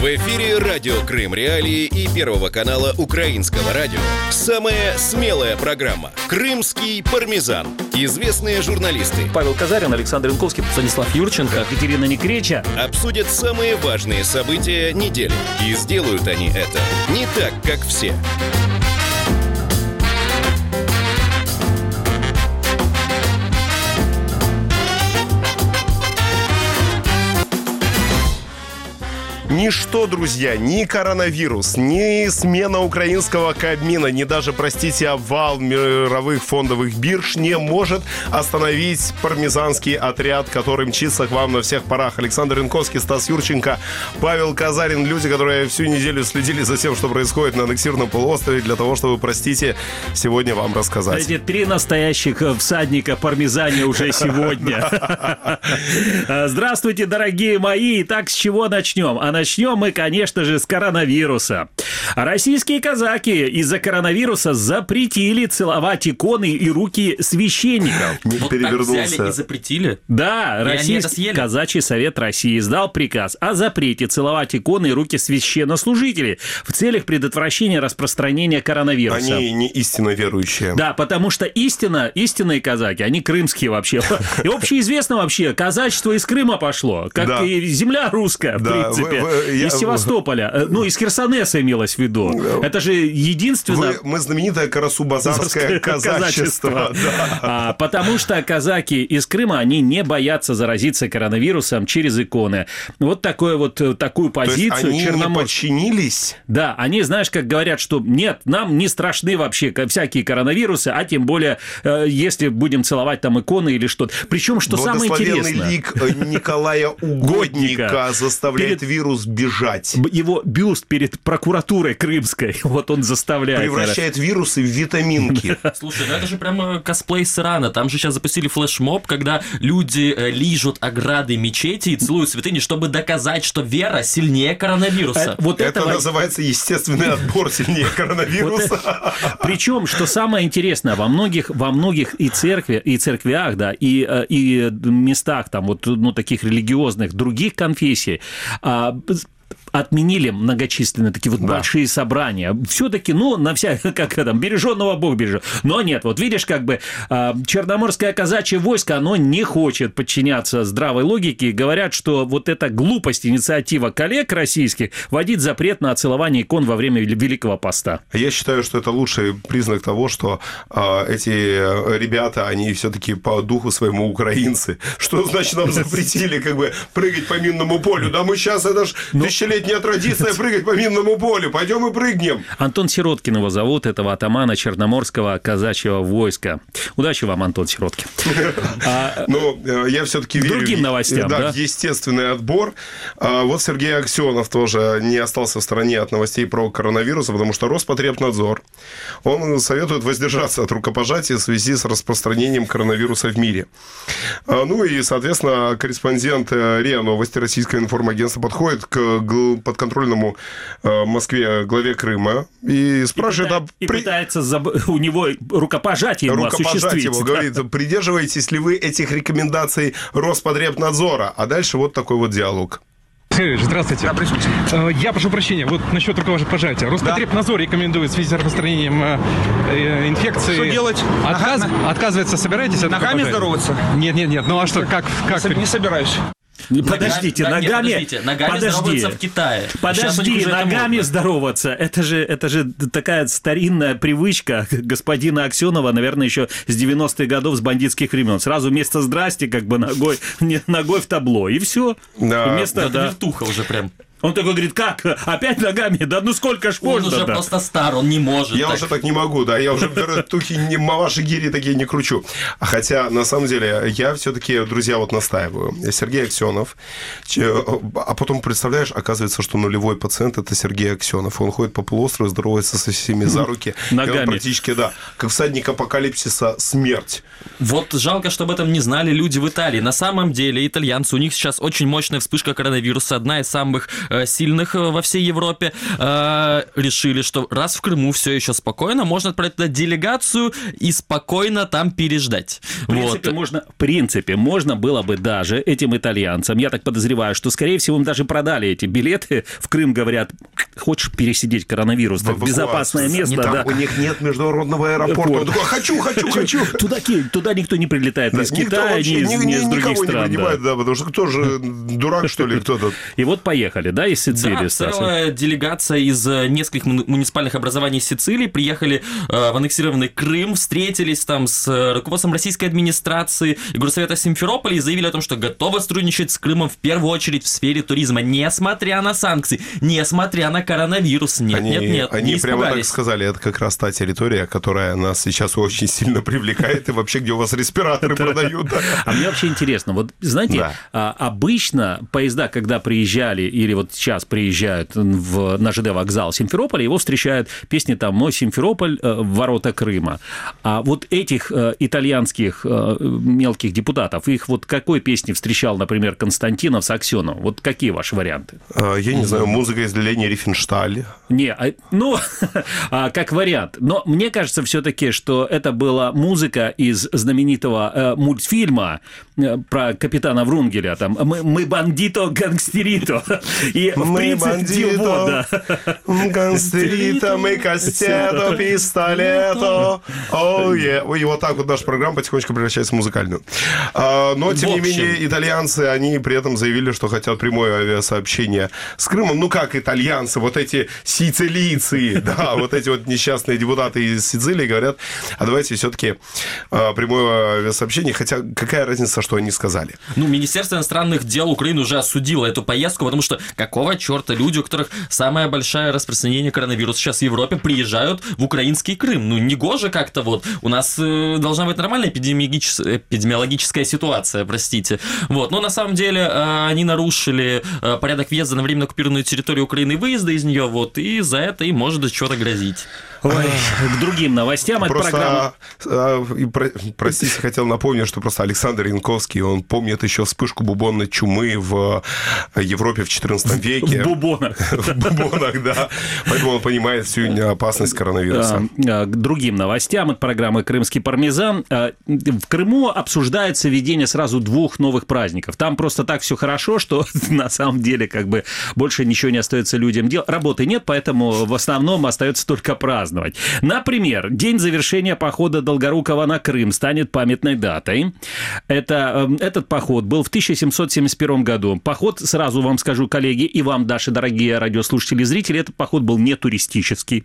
В эфире радио Крым Реалии и Первого канала Украинского радио. Самая смелая программа «Крымский пармезан». Известные журналисты Павел Казарин, Александр Янковский, Станислав Юрченко, Екатерина Некреча. обсудят самые важные события недели. И сделают они это не так, как все. Ничто, друзья, ни коронавирус, ни смена украинского Кабмина, ни даже, простите, обвал мировых фондовых бирж не может остановить пармезанский отряд, который мчится к вам на всех парах. Александр Янковский, Стас Юрченко, Павел Казарин, люди, которые всю неделю следили за тем, что происходит на аннексированном полуострове, для того, чтобы, простите, сегодня вам рассказать. Эти три настоящих э, всадника пармезане уже сегодня. Э, Здравствуйте, дорогие мои. Итак, с чего начнем? А начнем мы, конечно же, с коронавируса. Российские казаки из-за коронавируса запретили целовать иконы и руки священников. Не Вот так взяли и перевернулся. запретили. Да, Российский казачий совет России издал приказ о запрете целовать иконы и руки священнослужителей в целях предотвращения распространения коронавируса. Они не истинно верующие. Да, потому что истина, истинные казаки, они крымские вообще. И общеизвестно вообще, казачество из Крыма пошло, как Да. и земля русская, в Да, принципе. вы- я- Из Севастополя. Э, Ну, из Херсонеса имелось в виду. Это же единственно... Вы- мы знаменитое Карасу-Базарское казачество. Да. А, потому что казаки из Крыма, они не боятся заразиться коронавирусом через иконы. Вот такое вот, э, такую позицию они не Черномор- подчинились? Да, они, знаешь, как говорят, что нет, нам не страшны вообще всякие коронавирусы, а тем более, э, если будем целовать там иконы или что-то. Причем, что самое Благословенный интересное... лик э, Николая Угодника Годника. заставляет вирус бежать. б- Его бюст перед прокуратурой крымской, вот он заставляет. Превращает вирусы в витаминки. Слушай, ну это же прямо косплей с Ирана. Там же сейчас запустили флешмоб, когда люди э, лижут ограды мечети и целуют святыни, чтобы доказать, что вера сильнее коронавируса. Э, Вот Это этого... называется естественный отбор сильнее коронавируса. Причем, что самое интересное, во многих, во многих и церкви, и церквях, да, и, э, и местах там вот, ну, таких религиозных других конфессий, а, б- отменили многочисленные такие вот Да. большие собрания. Все-таки, ну, на вся, как там, береженного Бог бережет. Но нет, вот видишь, как бы а, Черноморское казачье войско, оно не хочет подчиняться здравой логике. И говорят, что вот эта глупость, инициатива коллег российских вводить запрет на целование икон во время Великого Поста. Я считаю, что это лучший признак того, что а, эти э, ребята, они все-таки по духу своему украинцы. Что значит нам запретили как бы прыгать по минному полю? Да мы сейчас, это ж Ну. тысячелетняя традиция прыгать по минному полю. Пойдем и прыгнем. Антон Сироткин его зовут, этого атамана Черноморского казачьего войска. Удачи вам, Антон Сироткин. А, Но э, я все-таки верю Другим новостям, да? естественный отбор. А, Вот Сергей Аксенов тоже не остался в стороне от новостей про коронавирус, потому что Роспотребнадзор, он советует воздержаться от рукопожатия в связи с распространением коронавируса в мире. А, Ну и, соответственно, корреспондент э, РИА Новости Российского информагентства подходит к подконтрольному э, Москве главе Крыма и спрашивает, а и при- пытается заб- у него рукопожатие ему рукопожать осуществить. его, да. говорит, придерживаетесь ли вы этих рекомендаций Роспотребнадзора? А дальше вот такой вот диалог. Здравствуйте. Да, Э, Я прошу прощения, вот насчет рукопожатия. Роспотребнадзор рекомендует в связи с распространением э, э, инфекции... Что делать? Отказ- Нога- Отказывается, собираетесь от Ногами здороваться? Нет, нет, нет, ну а что, как... как... Не собираюсь. Подождите, Нога- нет, ногами... подождите, ногами подожди. здороваются в Китае. Подожди, ногами модно. здороваться. Это же, это же такая старинная привычка господина Аксенова, наверное, еще с 90-х годов, с бандитских времен. Сразу вместо «здрасте» как бы ногой, ногой в табло, и все. Да. Вместо, да. вертуха уже прям. Он такой говорит, как? Опять ногами? Да ну сколько ж Он можно? уже да? просто стар, он не может. Я так. уже так не могу, да, я уже тухи, не маваши гири такие не кручу. Хотя, на самом деле, я все-таки, друзья, вот настаиваю. Сергей Аксенов, а потом, представляешь, оказывается, что нулевой пациент – это Сергей Аксенов. Он ходит по полуострову, здоровается со всеми за руки. Он Ногами. практически, да, как всадник апокалипсиса смерть. Вот жалко, что об этом не знали люди в Италии. На самом деле, итальянцы, у них сейчас очень мощная вспышка коронавируса, одна из самых сильных э, во всей Европе, э, решили, что раз в Крыму все еще спокойно, можно отправить туда делегацию и спокойно там переждать. В принципе, Вот. можно, в принципе, можно было бы даже этим итальянцам, я так подозреваю, что, скорее всего, им даже продали эти билеты в Крым, говорят, хочешь пересидеть коронавирус, так В безопасное место, Не да. У них нет международного аэропорта. Он такой, хочу, хочу, хочу. Туда, ки- туда никто не прилетает ни из Китая, ни вообще, из, ни- ни из ни- других никого не стран. да. принимает, да, потому что кто же дурак, что ли, кто-то. И вот поехали, да, из Сицилии, Да, Стас? целая делегация из э, нескольких му- муниципальных образований Сицилии приехали э, в аннексированный Крым, встретились там с э, руководством российской администрации и Горсовета Симферополя и заявили о том, что готовы сотрудничать с Крымом в первую очередь в сфере туризма, несмотря на санкции, несмотря на коронавирус. Нет, Они, нет, нет, они не прямо так сказали, это как раз та территория, которая нас сейчас очень сильно привлекает, и вообще, где у вас респираторы продают. да. А мне вообще интересно, вот знаете, Да. а, обычно поезда, когда приезжали или вот сейчас приезжают в, на ЖД вокзал Симферополя, его встречают песни там «Мой Симферополь, э, ворота Крыма». А вот этих э, итальянских э, мелких депутатов, их вот какой песни встречал, например, Константинов с Аксеновым? Вот какие ваши варианты? Я не знаю, музыка из Лени Рифеншталь. Не, а, ну, а, как вариант. Но мне кажется все-таки, что это была музыка из знаменитого мультфильма про капитана Врунгеля. Там «Мы, мы бандито гангстерито». И, в Мы принципе, вот, да. Гангстерита, мы кастето, пистолето. Ой, е. Ой, и вот так вот наша программа потихонечку превращается в музыкальную. А, Но, тем В не менее, итальянцы, они при этом заявили, что хотят прямое авиасообщение с Крымом. Ну, как итальянцы, вот эти сицилийцы, да, вот эти вот несчастные депутаты из Сицилии говорят, а давайте все-таки прямое авиасообщение, хотя какая разница, что они сказали? Ну, Министерство иностранных дел Украины уже осудило эту поездку, потому что какого черта люди, у которых самое большое распространение коронавируса сейчас в Европе, приезжают в украинский Крым? Ну, не гоже как-то вот. У нас э, должна быть нормальная эпидемиологичес- эпидемиологическая ситуация, простите. Вот. Но на самом деле э, они нарушили э, порядок въезда на временно оккупированную территорию Украины и выезда из нее, вот, и за это им может что-то грозить. Ой, к другим новостям. Программа... Просто, а, и про- простите, хотел напомнить, что просто Александр Янковский, он помнит еще вспышку бубонной чумы в Европе в XIV веке. В бубонах. В бубонах, да. Поэтому он понимает всю опасность коронавируса. А, а, К другим новостям от программы «Крымский пармезан». А, В Крыму обсуждается введение сразу двух новых праздников. Там просто так все хорошо, что на самом деле как бы больше ничего не остается людям делать. Работы нет, поэтому в основном остается только праздновать. Например, день завершения похода Долгорукова на Крым станет памятной датой. Это, э, этот поход был в 1771 году. Поход, сразу вам скажу, коллеги, и вам, наши дорогие радиослушатели и зрители, этот поход был не туристический.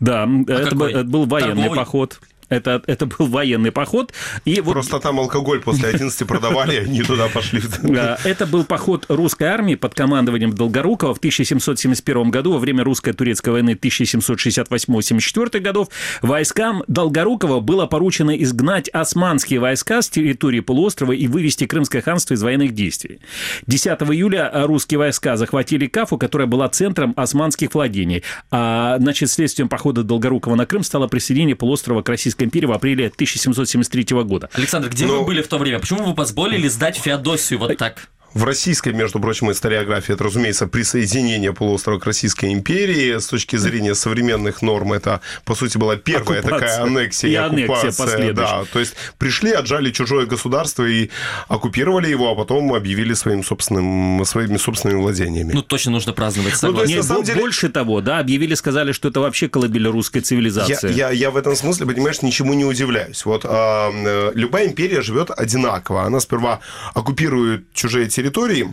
Да, это, был, какой? это был военный Торговый? поход. Это, это был военный поход. И вот Просто там алкоголь после 11 продавали, и они туда пошли. Это был поход русской армии под командованием Долгорукова в 1771 году во время русско-турецкой войны 1768-74 годов. Войскам Долгорукова было поручено изгнать османские войска с территории полуострова и вывести Крымское ханство из военных действий. 10 июля русские войска захватили Кафу, которая была центром османских владений. А, значит, следствием похода Долгорукова на Крым стало присоединение полуострова к Российской империи в апреле 1773 года. Александр, где Ну- вы были в то время? Почему вы позволили сдать Феодосию вот так? В российской, между прочим, историографии это, разумеется, присоединение полуострова к Российской империи. С точки зрения современных норм, это, по сути, была первая Оккупация. такая аннексия И и, аннексия оккупация. последующая. Да, то есть пришли, отжали чужое государство и оккупировали его, а потом объявили своим собственным, своими собственными владениями. Ну, точно нужно праздновать, Ну, то есть. Нет, на самом деле- больше того, да, объявили, сказали, что это вообще колыбель русской Я, цивилизации. я, я в этом смысле, понимаешь, ничему не удивляюсь. Вот э, любая империя живет одинаково. Она сперва оккупирует чужие территории,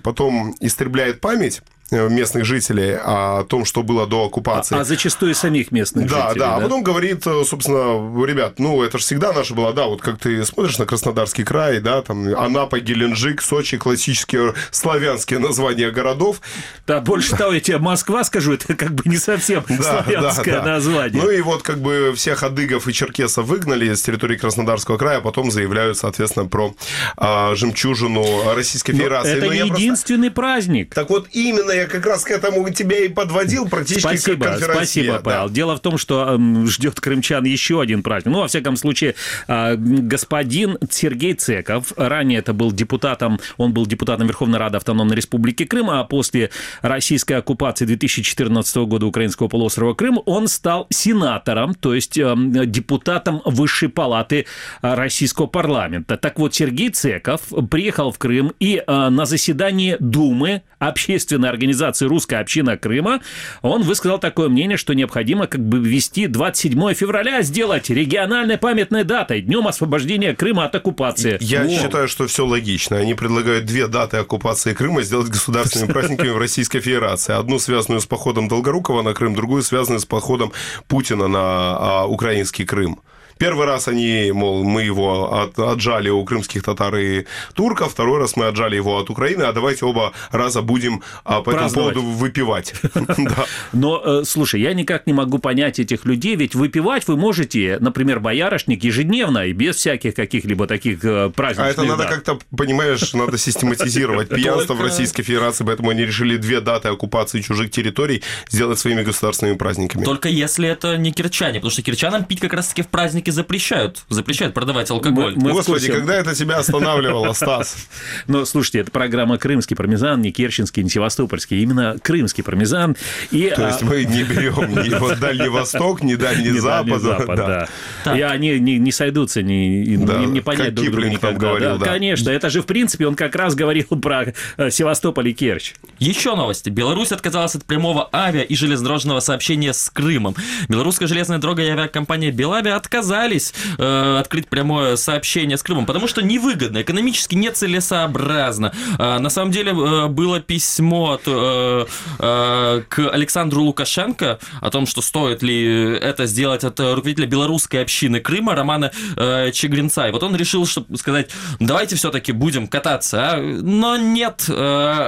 потом истребляет память местных жителей о том, что было до оккупации. а зачастую и самих местных Да, жителей. да, а потом говорит, э, собственно, ребят, ну, это же всегда наша была, да, вот как ты смотришь на Краснодарский край, да, там Анапа, Геленджик, Сочи, классические славянские названия городов. Да, больше того, я тебе Москва скажу, это как бы не совсем славянское название. Ну и вот как бы всех адыгов и черкесов выгнали с территории Краснодарского края, а потом заявляют, соответственно, про а, жемчужину Российской Но Федерации. это Но не я просто- единственный праздник. Так вот, именно я как раз к этому тебя и подводил практически Спасибо, как спасибо, да. Павел. Дело в том, что эм, ждет крымчан еще один праздник. Ну, во всяком случае, э, господин Сергей Цеков, ранее это был депутатом, он был депутатом Верховной Рады Автономной Республики Крым, а после российской оккупации 2014 года украинского полуострова Крым он стал сенатором, то есть э, депутатом Высшей Палаты э, российского парламента. Так вот, Сергей Цеков приехал в Крым и э, на заседании Думы общественной организации «Русская община Крыма» он высказал такое мнение, что необходимо как бы ввести 27 февраля, сделать региональной памятной датой, днем освобождения Крыма от оккупации. Я О. считаю, что все логично. Они предлагают две даты оккупации Крыма сделать государственными праздниками в Российской Федерации. Одну связанную с походом Долгорукова на Крым, другую связанную с походом Путина на а, украинский Крым. Первый раз они, мол, мы его от, отжали у крымских татар и турков, второй раз мы отжали его от Украины, а давайте оба раза будем а, по этому поводу выпивать. Да. Но, э, слушай, я никак не могу понять этих людей, ведь выпивать вы можете, например, боярышник ежедневно и без всяких каких-либо таких э, праздничных А это надо как-то, понимаешь, надо систематизировать пьянство в Российской Федерации, поэтому они решили две даты оккупации чужих территорий сделать своими государственными праздниками. Только если это не кирчане, потому что кирчанам пить как раз-таки в праздники запрещают. Запрещают продавать алкоголь. Мы- мы- Господи, когда это тебя останавливало, Стас? Но, слушайте, это программа «Крымский пармезан», не керченский, не севастопольский, именно крымский пармезан. И, То есть а, мы не берем ни вот Дальний Восток, ни Дальний не Запад. Да. да. И они не, не сойдутся, не, Да, не, не понять как друг друга никогда. говорил, да. Конечно, это же, в принципе, он как раз говорил про э, Севастополь и Керчь. Еще новости. Беларусь отказалась от прямого авиа и железнодорожного сообщения с Крымом. Белорусская железная дорога и авиакомпания Белавиа отказались э, открыть прямое сообщение с Крымом, потому что невыгодно, экономически нецелесообразно. Э, на самом деле э, было письмо от, э, э, к Александру Лукашенко о том, что стоит ли это сделать от руководителя белорусской общины Крыма Романа э, Чегринца. И вот он решил, чтобы сказать, давайте все-таки будем кататься. а?» Но нет, э,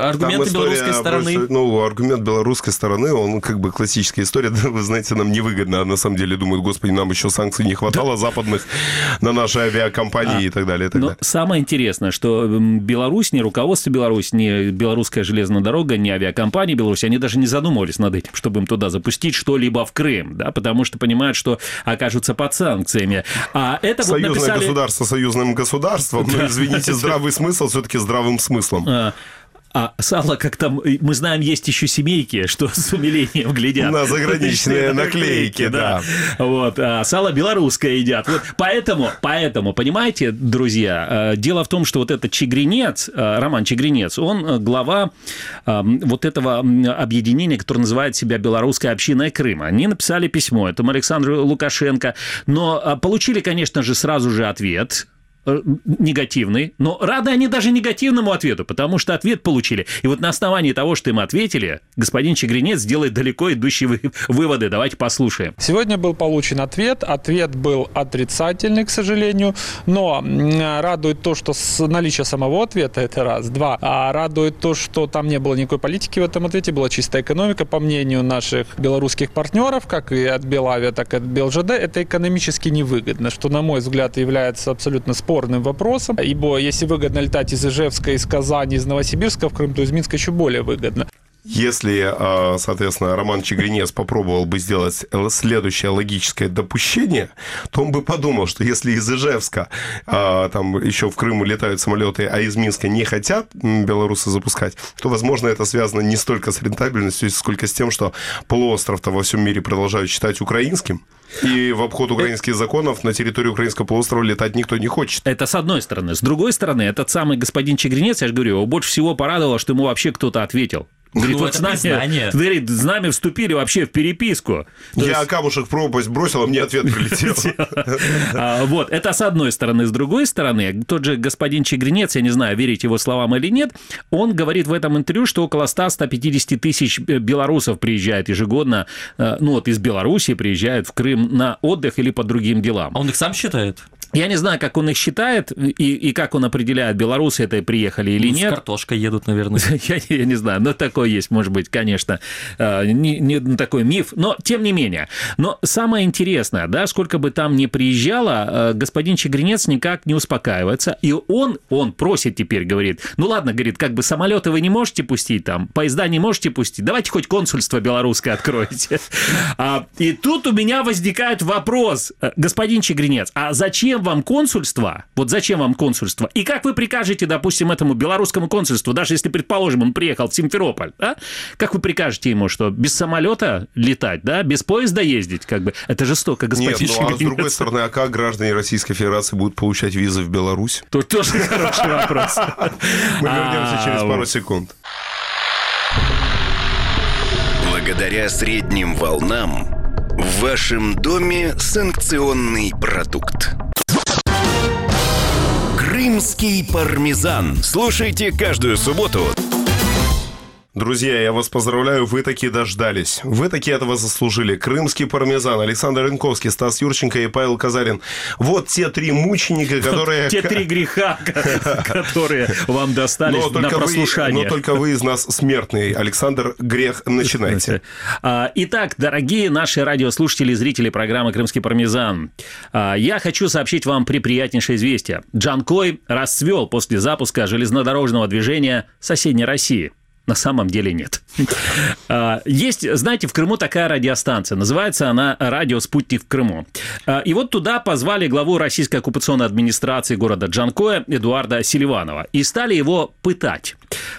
аргументы белорусской стороны... больше- ну, аргумент белорусской стороны, он как бы классическая история, вы знаете, нам невыгодно, а на самом деле думают, господи, нам еще санкций не хватало западных на наши авиакомпании и так далее, Но самое интересное, что Беларусь, ни руководство Беларуси, ни белорусская железная дорога, ни авиакомпании Беларуси, они даже не задумывались над этим, чтобы им туда запустить что-либо в Крым, да, потому что понимают, что окажутся под санкциями. А это вот Союзное написали... государство союзным государством, но, извините, здравый смысл все-таки здравым смыслом. А, сало, как там, мы знаем, есть еще семейки, что с умилением глядят. На заграничные наклейки, да. Вот, а сало белорусское едят. Вот поэтому, поэтому, понимаете, друзья, э, дело в том, что вот этот Чегринец, э, Роман Чегринец, он э, глава вот этого объединения, которое называет себя Белорусская община Крыма. Они написали письмо этому Александру Лукашенко, но получили, конечно же, сразу же ответ, негативный, но рады они даже негативному ответу, потому что ответ получили. И вот на основании того, что им ответили, господин Чегринец делает далеко идущие вы- выводы. Давайте послушаем. Сегодня был получен ответ. Ответ был отрицательный, к сожалению. Но радует то, что с наличие самого ответа, это раз. Два. А радует то, что там не было никакой политики в этом ответе, была чистая экономика. По мнению наших белорусских партнеров, как и от Белавия, так и от БелЖД, это экономически невыгодно, что, на мой взгляд, является абсолютно спорным вопросом. Ибо если выгодно летать из Ижевска, из Казани, из Новосибирска в Крым, то из Минска еще более выгодно. Если, а, соответственно, Роман Чегринец попробовал бы сделать следующее логическое допущение, то он бы подумал, что если из Ижевска а, там еще в Крым летают самолеты, а из Минска не хотят белорусы запускать, то, возможно, это связано не столько с рентабельностью, сколько с тем, что полуостров-то во всем мире продолжают считать украинским, и в обход украинских законов на территорию украинского полуострова летать никто не хочет. Это с одной стороны. С другой стороны, этот самый господин Чегринец, я же говорю, его больше всего порадовало, что ему вообще кто-то ответил. Говорит, Ну, вот это с нами, признание. говорит, с нами вступили вообще в переписку. То Я есть- камушек в пропасть бросил, а мне ответ прилетел. А, Вот, это с одной стороны. С другой стороны, тот же господин Чегринец, я не знаю, верить его словам или нет, он говорит в этом интервью, что около 100-150 тысяч э, белорусов приезжает ежегодно, э, ну вот из Беларуси приезжают в Крым на отдых или по другим делам. А он их сам считает? Я не знаю, как он их считает и, и как он определяет, белорусы это приехали или Ну, С нет. картошкой едут, наверное. Я, я не знаю, но такое есть, может быть, конечно, э, не, не такой миф, но тем не менее. Но самое интересное, да, сколько бы там ни приезжало, э, господин Чегринец никак не успокаивается, и он, он просит теперь, говорит, ну ладно, говорит, как бы самолеты вы не можете пустить там, поезда не можете пустить, давайте хоть консульство белорусское откроете. А, И тут у меня возникает вопрос, э, господин Чегринец, а зачем вам консульство? Вот зачем вам консульство? И как вы прикажете, допустим, этому белорусскому консульству, даже если, предположим, он приехал в Симферополь, да? как вы прикажете ему, что без самолета летать, да, без поезда ездить, как бы? Это жестоко, господин Нет, ну а с другой стороны, а как граждане Российской Федерации будут получать визы в Беларусь? Тут тоже хороший вопрос. Мы вернемся через А, пару секунд. Благодаря средним волнам в вашем доме санкционный продукт. Крымский пармезан. Слушайте каждую субботу Друзья, я вас поздравляю, вы таки дождались. Вы таки этого заслужили. Крымский пармезан, Александр Рынковский, Стас Юрченко и Павел Казарин. Вот те три мученика, которые... Те три греха, которые вам достались на прослушание. но только вы из нас смертные. Александр Грех, начинайте. А, Итак, дорогие наши радиослушатели и зрители программы «Крымский пармезан», а, я хочу сообщить вам приприятнейшее известие. Джанкой расцвел после запуска железнодорожного движения соседней России. На самом деле нет. А, Есть, знаете, в Крыму такая радиостанция. Называется она «Радио Спутник в Крыму». А, И вот туда позвали главу российской оккупационной администрации города Джанкоя Эдуарда Селиванова и стали его пытать.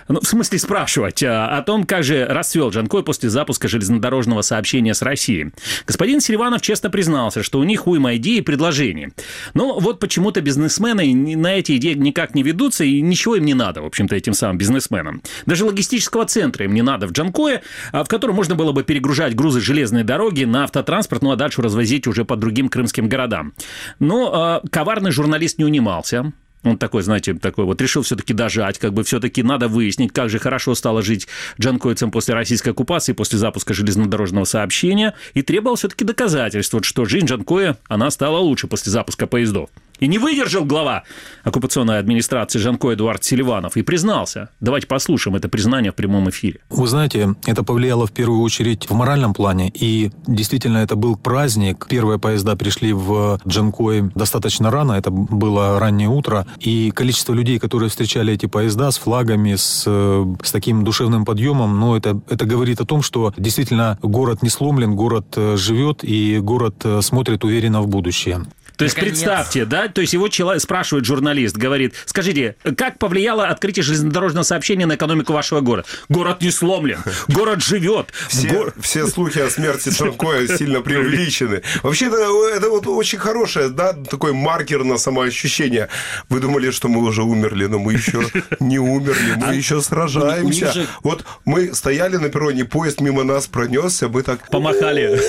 Ну, в смысле спрашивать а, о том, как же расцвел Джанкой после запуска железнодорожного сообщения с Россией. Господин Селиванов честно признался, что у них уйма идей и предложений. Но вот почему-то бизнесмены на эти идеи никак не ведутся, и ничего им не надо, в общем-то, этим самым бизнесменам. Даже логистического центра им не надо в Джанкое, а, в котором можно было бы перегружать грузы железной дороги на автотранспорт, ну а дальше развозить уже по другим крымским городам. Но а, коварный журналист не унимался. Он такой, знаете, такой вот решил все-таки дожать, как бы все-таки надо выяснить, как же хорошо стало жить джанкойцам после российской оккупации, после запуска железнодорожного сообщения, и требовал все-таки доказательств, вот, что жизнь Джанкоя, она стала лучше после запуска поездов. И не выдержал глава оккупационной администрации Жанко Эдуард Селиванов и признался. Давайте послушаем это признание в прямом эфире. Вы знаете, это повлияло в первую очередь в моральном плане. И действительно, это был праздник. Первые поезда пришли в Джанкой достаточно рано. Это было раннее утро. И количество людей, которые встречали эти поезда с флагами, с, э, с таким душевным подъемом, ну, это, это говорит о том, что действительно город не сломлен, город э, живет, и город э, смотрит уверенно в будущее. То есть Наконец. представьте, да, то есть его человек спрашивает журналист, говорит, скажите, как повлияло открытие железнодорожного сообщения на экономику вашего города? Город не сломлен, город живет. Все, Го- все слухи о смерти Джанкоя сильно преувеличены. Вообще, это, это вот очень хорошее, да, такой маркер на самоощущение. Вы думали, что мы уже умерли, но мы еще не умерли, мы еще сражаемся. Вот мы стояли на перроне, поезд мимо нас пронесся, мы так... Помахали.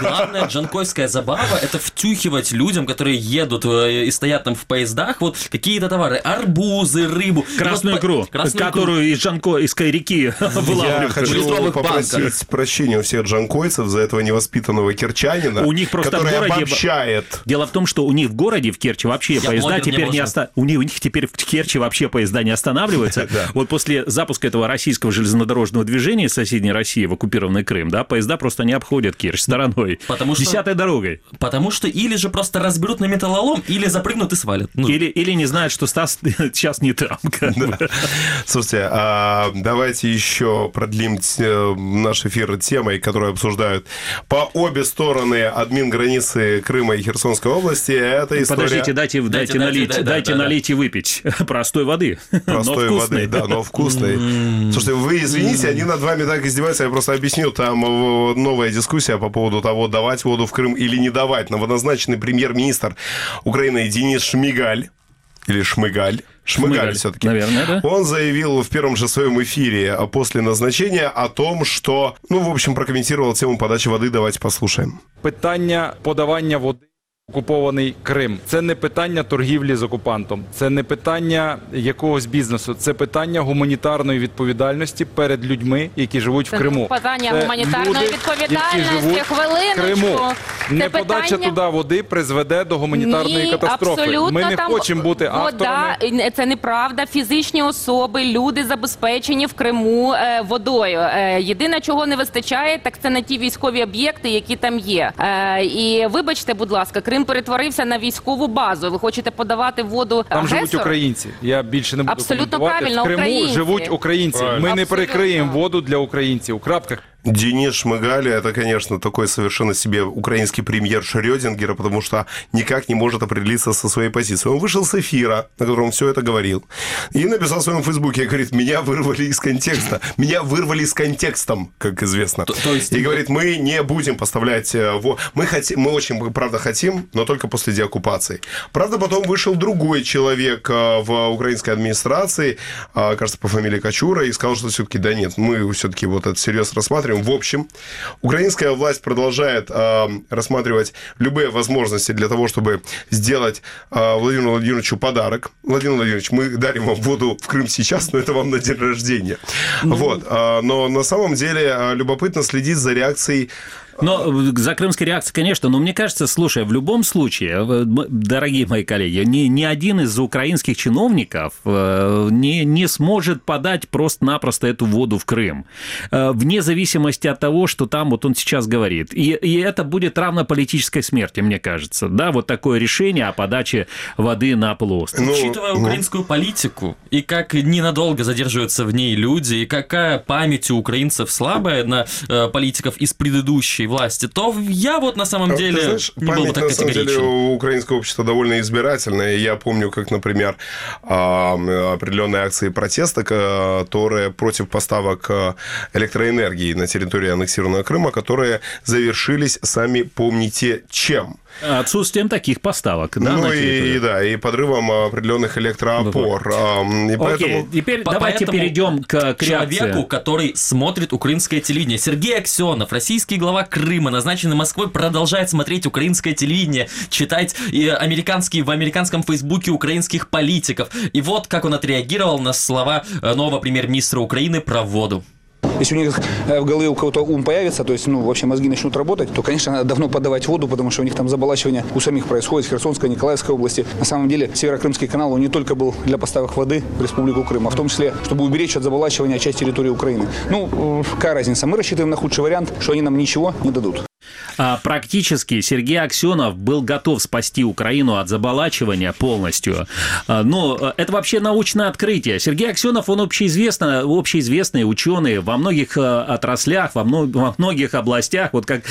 Главная джанкойская забава – это втюхивать людям, которые едут э, и стоят там в поездах, вот какие-то товары. Арбузы, рыбу. Красную вот икру, красную икру. которую из Жанкойской реки Я хочу попросить банках. прощения у всех джанкойцев за этого невоспитанного керчанина, У них просто в городе- обобщает. Дело в том, что у них в городе, в Керчи, вообще Я поезда теперь не можно. оста... у, них, у них теперь в Керчи вообще поезда не останавливаются. Вот после запуска этого российского железнодорожного движения из соседней России в оккупированный Крым, да, поезда просто не обходят Керчь стороной. Потому что- Десятой дорогой. Потому что или же просто разберут на металлолом, или запрыгнут и свалят. Ну, Или, или не знают, что Стас сейчас не там. бы. Слушайте, а давайте еще продлим наш эфир темой, которую обсуждают по обе стороны админ границы Крыма и Херсонской области. Это история Подождите, дайте, дайте, дайте, налить, да, да, дайте да, да. налить и выпить простой воды. простой воды. Да, но вкусной. Слушайте, вы извините, они над вами так издеваются, я просто объясню. Там новая дискуссия по поводу того, давать воду в Крым или не давать. Новоназначенный премьер-министр Украины Денис Шмигаль или Шмыгаль. Шмыгаль, Шмыгаль, все-таки. наверное, да? Он заявил в первом же своем эфире а, после назначения о том, что, ну, в общем, прокомментировал тему подачи воды. Давайте послушаем. Питання подавання води в окупований Крим. Це не питання торгівлі з окупантом, це не питання якогось бізнесу, це питання гуманітарної відповідальності перед людьми, які живуть в Криму. Питання Це гуманітарної люди, відповідальності. в Криму. Хвилиночку. Не подача туди води призведе до гуманітарної Ні, катастрофи. Абсолютно, Ми не там хочемо бути вода, авторами. Це неправда. Фізичні особи, люди забезпечені в Криму е, водою. Е, єдине, чого не вистачає, так це на ті військові об'єкти, які там є. Е, і вибачте, будь ласка, Крим перетворився на військову базу. Ви хочете подавати воду Там живуть українці. Я більше не буду Абсолютно коментувати. правильно, В Криму українці. живуть українці. Ми не перекриємо воду для українців. Крапка. Денис Шмыгаля, это, конечно, такой совершенно себе украинский премьер Шрёдингера, потому что никак не может определиться со своей позицией. Он вышел с эфира, на котором все это говорил, и написал в своем фейсбуке, говорит, меня вырвали из контекста. Меня вырвали с контекстом, как известно. То- то есть- И говорит, мы не будем поставлять... э, Мы, хотим, мы очень, правда, хотим, но только после деоккупации. Правда, потом вышел другой человек э, в украинской администрации, э, кажется, по фамилии Качура, и сказал, что все-таки, да нет, мы все-таки вот это серьезно рассматриваем. В общем, украинская власть продолжает э, рассматривать любые возможности для того, чтобы сделать э, Владимиру Владимировичу подарок. Владимир Владимирович, мы дарим вам воду в Крым сейчас, но это вам на день рождения. Вот. э, но на самом деле э, любопытно следить за реакцией Но э, за крымской реакцией, конечно, но мне кажется, слушай, в любом случае, э, дорогие мои коллеги, ни, ни один из украинских чиновников э, не, не сможет подать просто-напросто эту воду в Крым, вне зависимости от того, что там вот он сейчас говорит. И, и это будет равно политической смерти, мне кажется, да, вот такое решение о подаче воды на полуостров. Ну, Учитывая ну. украинскую политику, и как ненадолго задерживаются в ней люди, и какая память у украинцев слабая на э, политиков из предыдущей власти, то я вот на самом А, деле Ты знаешь, не был бы так на самом деле, у украинского общества довольно избирательная. И Я помню, как, например, определенные акции протеста, которые против поставок а, электроэнергии на территории аннексированного Крыма, которые завершились, сами помните, чем. Отсутствием таких поставок, да, ну и, да, и подрывом определенных электроопор. А, И Окей, поэтому... теперь По- давайте перейдем к, к человеку, который смотрит украинское телевидение. Сергей Аксенов, российский глава Крыма, назначенный Москвой, продолжает смотреть украинское телевидение, читать и американские в американском фейсбуке украинских политиков. И вот как он отреагировал на слова э, нового премьер-министра Украины про воду. Если у них э, в голове у кого-то ум появится, то есть, ну, вообще мозги начнут работать, то, конечно, надо давно подавать воду, потому что у них там заболачивание у самих происходит в Херсонской, Николаевской области. На самом деле, Северокрымский канал, он не только был для поставок воды в Республику Крым, а в том числе, чтобы уберечь от заболачивания часть территории Украины. Ну, э, какая разница? Мы рассчитываем на худший вариант, что они нам ничего не дадут. А, Практически Сергей Аксенов был готов спасти Украину от заболачивания полностью. А, Но э, это вообще научное открытие. Сергей Аксенов, он общеизвестный, общеизвестный ученый во многих отраслях, во, мно- во многих областях. Вот как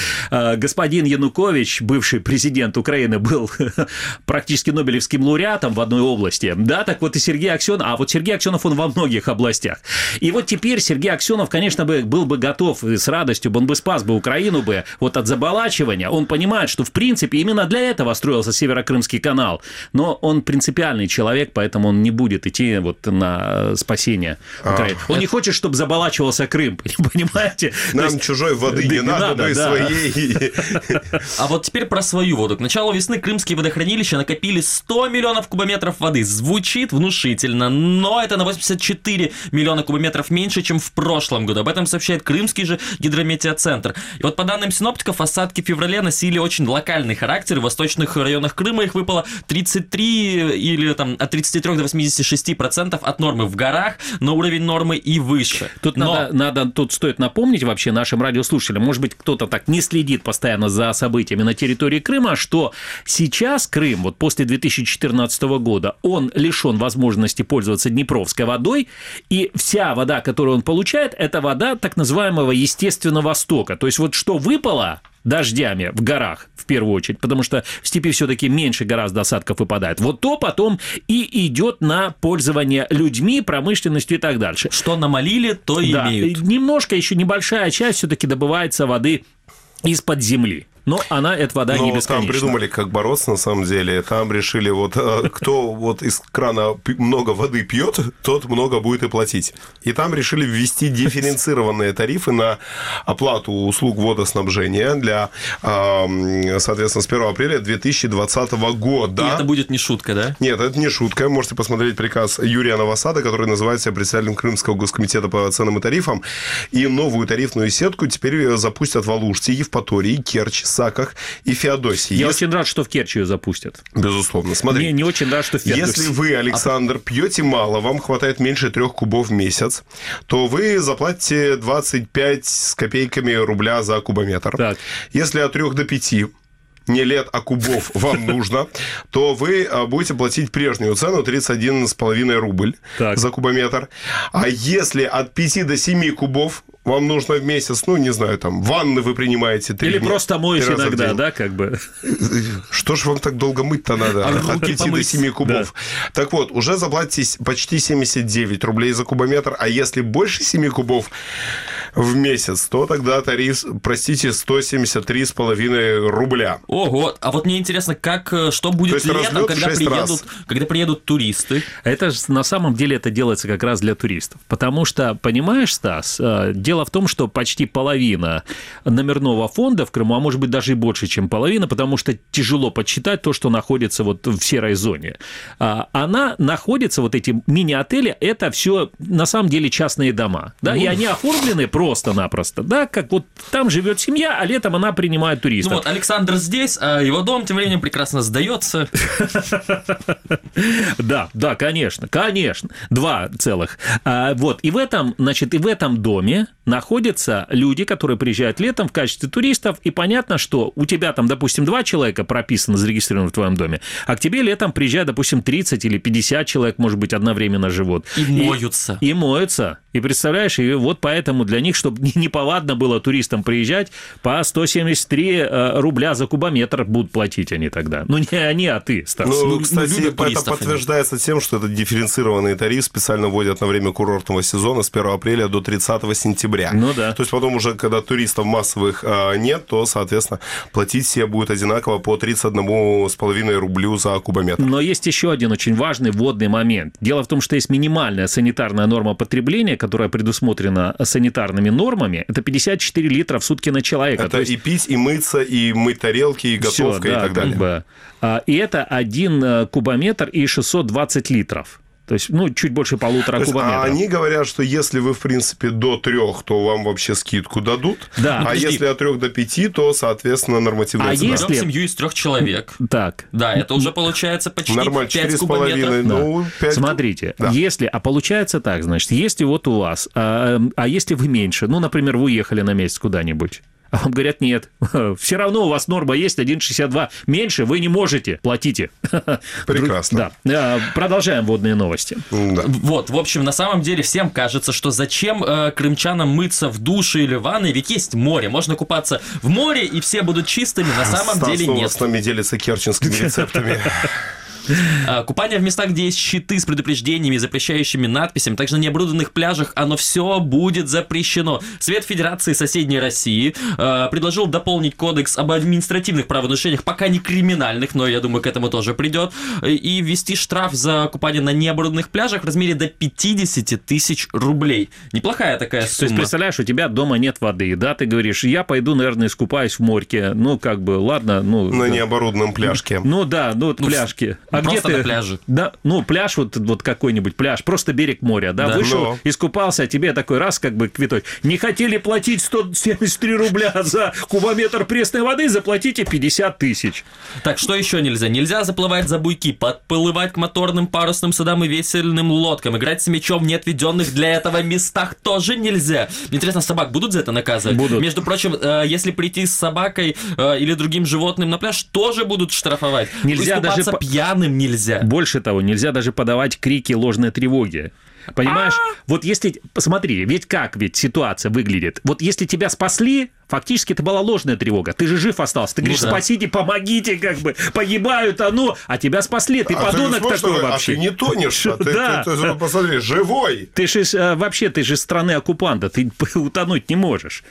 господин Янукович, бывший президент Украины, был практически Нобелевским лауреатом в одной области. Да, так вот и Сергей Аксенов, а вот Сергей Аксенов, он во многих областях. И вот теперь Сергей Аксенов, конечно, бы, был бы готов и с радостью, он бы спас бы Украину бы вот от заболачивания. Он понимает, что в принципе именно для этого строился Северокрымский канал. Но он принципиальный человек, поэтому он не будет идти вот на спасение Украины. Он не хочет, чтобы заболачивался Крым, понимаете? Нам есть- чужой воды Да не надо, мы да. своей. А вот теперь про свою воду. К началу весны крымские водохранилища накопили 100 миллионов кубометров воды. Звучит внушительно, но это на 84 миллиона кубометров меньше, чем в прошлом году. Об этом сообщает Крымский же гидрометеоцентр. И вот по данным синоптиков, осадки в феврале носили очень локальный характер. В восточных районах Крыма их выпало 33 или там от 33 до 86 процентов от нормы в горах, но уровень нормы и выше. Тут Но- надо, надо, тут стоит напомнить вообще нашим радиослушателям, может быть, кто-то так не следит постоянно за событиями на территории Крыма, что сейчас Крым, вот после 2014 года, он лишен возможности пользоваться Днепровской водой, и вся вода, которую он получает, это вода так называемого естественного стока. То есть вот что выпало, дождями в горах, в первую очередь, потому что в степи все-таки меньше гораздо осадков выпадает. Вот то потом и идет на пользование людьми, промышленностью и так дальше. Что намолили, то и Да, имеют. немножко еще небольшая часть все-таки добывается воды из-под земли. Но она, эта вода не Но Ну, там бесконечна. придумали, как бороться на самом деле. Там решили, вот э, кто вот из крана много воды пьет, тот много будет и платить. И там решили ввести дифференцированные тарифы на оплату услуг водоснабжения для, э, соответственно, с 1 апреля 2020 года. И это будет не шутка, да? Нет, это не шутка. Можете посмотреть приказ Юрия Новосада, который называется председателем Крымского госкомитета по ценам и тарифам. И новую тарифную сетку теперь запустят в Алуште, Евпатории, Керчь, Саках и Феодосии. Я Если- очень рад, что в Керчь ее запустят. Безусловно. Смотри. Не, не очень рад, что в Феодосии. Если вы, Александр, пьете мало, вам хватает меньше трех кубов в месяц, то вы заплатите 25 с копейками рубля за кубометр. Так. Если от 3 до 5 не лет, а кубов вам нужно, то вы а, будете платить прежнюю цену 31,5 рубль Так. за кубометр. А если от 5 до 7 кубов вам нужно в месяц, ну, не знаю, там, ванны вы принимаете три Или дня- просто моешь иногда, да, как бы. Что ж вам так долго мыть-то надо? А От руки 5 до помыть? 7 кубов. Так вот, уже заплатите почти 79 рублей за кубометр, а если больше 7 кубов в месяц, то тогда тариф, простите, 173,5 рубля. Ого, а вот мне интересно, как, э, что То будет есть летом, когда приедут, раз. когда приедут туристы? Это ж на самом деле это делается как раз для туристов. Потому что, понимаешь, Стас, э, дело в том, что почти половина номерного фонда в Крыму, а может быть даже и больше, чем половина, потому что тяжело подсчитать то, что находится вот в серой зоне. А, Она находится, вот эти мини-отели, это все на самом деле частные дома. Да, и они оформлены просто-напросто. Да, как вот там живет семья, а летом она принимает Ну туристов. вот, Александр здесь, а его дом тем временем прекрасно сдается. Да, да, конечно, конечно. Два целых. А, вот, и в этом, значит, и в этом доме находятся люди, которые приезжают летом в качестве туристов, и понятно, что у тебя там, допустим, два человека прописано, зарегистрированы в твоем доме, а к тебе летом приезжает, допустим, 30 или 50 человек, может быть, одновременно живут. И моются. И, моются. И представляешь, и вот поэтому для них, чтобы не- неповадно было туристам приезжать, по 173 э, рубля за кубометр будут платить они тогда. Ну, не они, а ты, Стас. Ну, ну, кстати, любят это туристов они. подтверждается тем, что этот дифференцированный тариф специально вводят на время курортного сезона с 1 апреля до 30 сентября. Ну да. То есть потом уже, когда туристов массовых а, нет, то, соответственно, платить все будет одинаково по 31,5 рублю за кубометр. Но есть еще один очень важный вводный момент. Дело в том, что есть минимальная санитарная норма потребления, которая предусмотрена санитарными нормами. Это 54 литра в сутки на человека. Это То есть и пить, и мыться, и мыть тарелки, и всё, готовка, и да, так как далее. бы. А, И это один э, кубометр и 620 литров. То есть, ну, чуть больше полутора То есть, кубометров. а они говорят, что если вы, в принципе, до трех, то вам вообще скидку дадут. Да. А если от трех до пяти, то, соответственно, нормативная А цена. если- семью из трех человек. Так. Да, это уже получается почти Нормально, 5 4,5, кубометров. ну, 5... Смотрите, Да. если, а получается так, значит, если вот у вас, а, а если вы меньше, ну, например, вы уехали на месяц куда-нибудь, а вам говорят, нет, все равно у вас норма есть 1,62, меньше вы не можете, платите. Прекрасно. Да. А, Продолжаем водные новости. Да. Вот, в общем, на самом деле всем кажется, что зачем э, крымчанам мыться в душе или в ванной, ведь есть море, можно купаться в море, и все будут чистыми, на самом Стас деле нет. с нами делится керченскими рецептами. А, Купание в местах, где есть щиты с предупреждениями, запрещающими надписями, также на необорудованных пляжах, оно все будет запрещено. Совет Федерации соседней России э, предложил дополнить кодекс об административных правонарушениях, пока не криминальных, но я думаю, к этому тоже придет, и ввести штраф за купание на необорудованных пляжах в размере до 50 тысяч рублей. Неплохая такая То есть, сумма. представляешь, у тебя дома нет воды, да, ты говоришь, я пойду, наверное, искупаюсь в морьке, ну, как бы, ладно, ну... На да. необорудованном пляжке. Ну да, ну вот Ну, пляжки. А где ты? на пляже. Да, ну пляж вот, вот какой-нибудь пляж, просто берег моря, да, Да. вышел, Но. искупался, а тебе такой раз как бы квитой. Не хотели платить 173 рубля за кубометр пресной воды, заплатите 50 тысяч. Так, что еще нельзя? Нельзя заплывать за буйки, подплывать к моторным парусным судам и весельным лодкам, играть с мячом в неотведенных для этого местах тоже нельзя. Интересно, собак будут за это наказывать? Будут. Между прочим, э, если прийти с собакой э, или другим животным на пляж, тоже будут штрафовать. Нельзя даже по- пьяным нельзя. Больше того, нельзя даже подавать крики ложной тревоги. Понимаешь? Вот если... Посмотри, ведь как ведь ситуация выглядит. Вот если тебя спасли, фактически это была ложная тревога. Ты же жив остался. Ты говоришь, да. спасите, помогите, как бы, погибают, а ну, а тебя спасли. Ты А ты подонок смотришь, такой вообще. А ты не тонешь, а ты, Да. ты- ты посмотри, живой. Ты же э, вообще, ты же страны оккупанта, ты утонуть не можешь.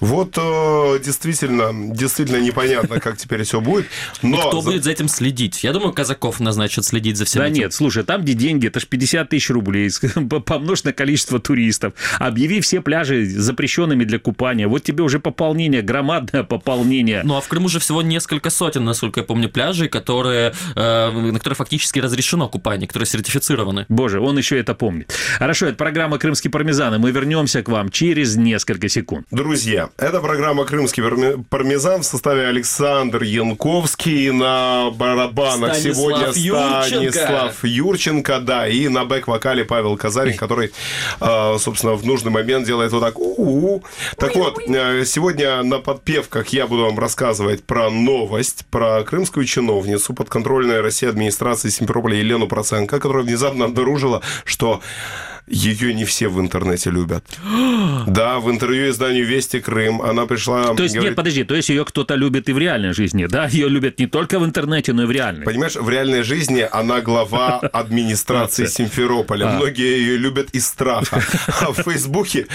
Вот э, действительно, действительно непонятно, как теперь все будет. Но Кто за- будет за этим следить? Я думаю, казаков назначат следить за всем Да этим. нет, слушай, там где деньги, это ж 50 тысяч рублей, помножь на количество туристов, объяви все пляжи запрещенными для купания, вот тебе уже по пополнение, громадное пополнение. Ну а в Крыму же всего несколько сотен, насколько я помню, пляжей, которые, э, на которые фактически разрешено купание, которые сертифицированы. Боже, он еще это помнит. Хорошо, это программа «Крымский пармезан», и мы вернемся к вам через несколько секунд. Друзья, это программа «Крымский парме- пармезан» в составе Александр Янковский на барабанах Станислав сегодня Юрченко. Станислав Юрченко, да, и на бэк-вокале Павел Казарин, который, э, собственно, в нужный момент делает вот так. «У-у-у». Так вот, э, сегодня на подпевках я буду вам рассказывать про новость, про крымскую чиновницу подконтрольной России администрации Симферополя Елену Проценко, которая внезапно обнаружила, что ее не все в интернете любят. Да, в интервью изданию «Вести Крым» она пришла... То есть, говорит, нет, подожди, то есть ее кто-то любит и в реальной жизни, да? Ее любят не только в интернете, но и в реальной. Понимаешь, в реальной жизни она глава администрации Симферополя. Многие ее любят из страха. А в Фейсбуке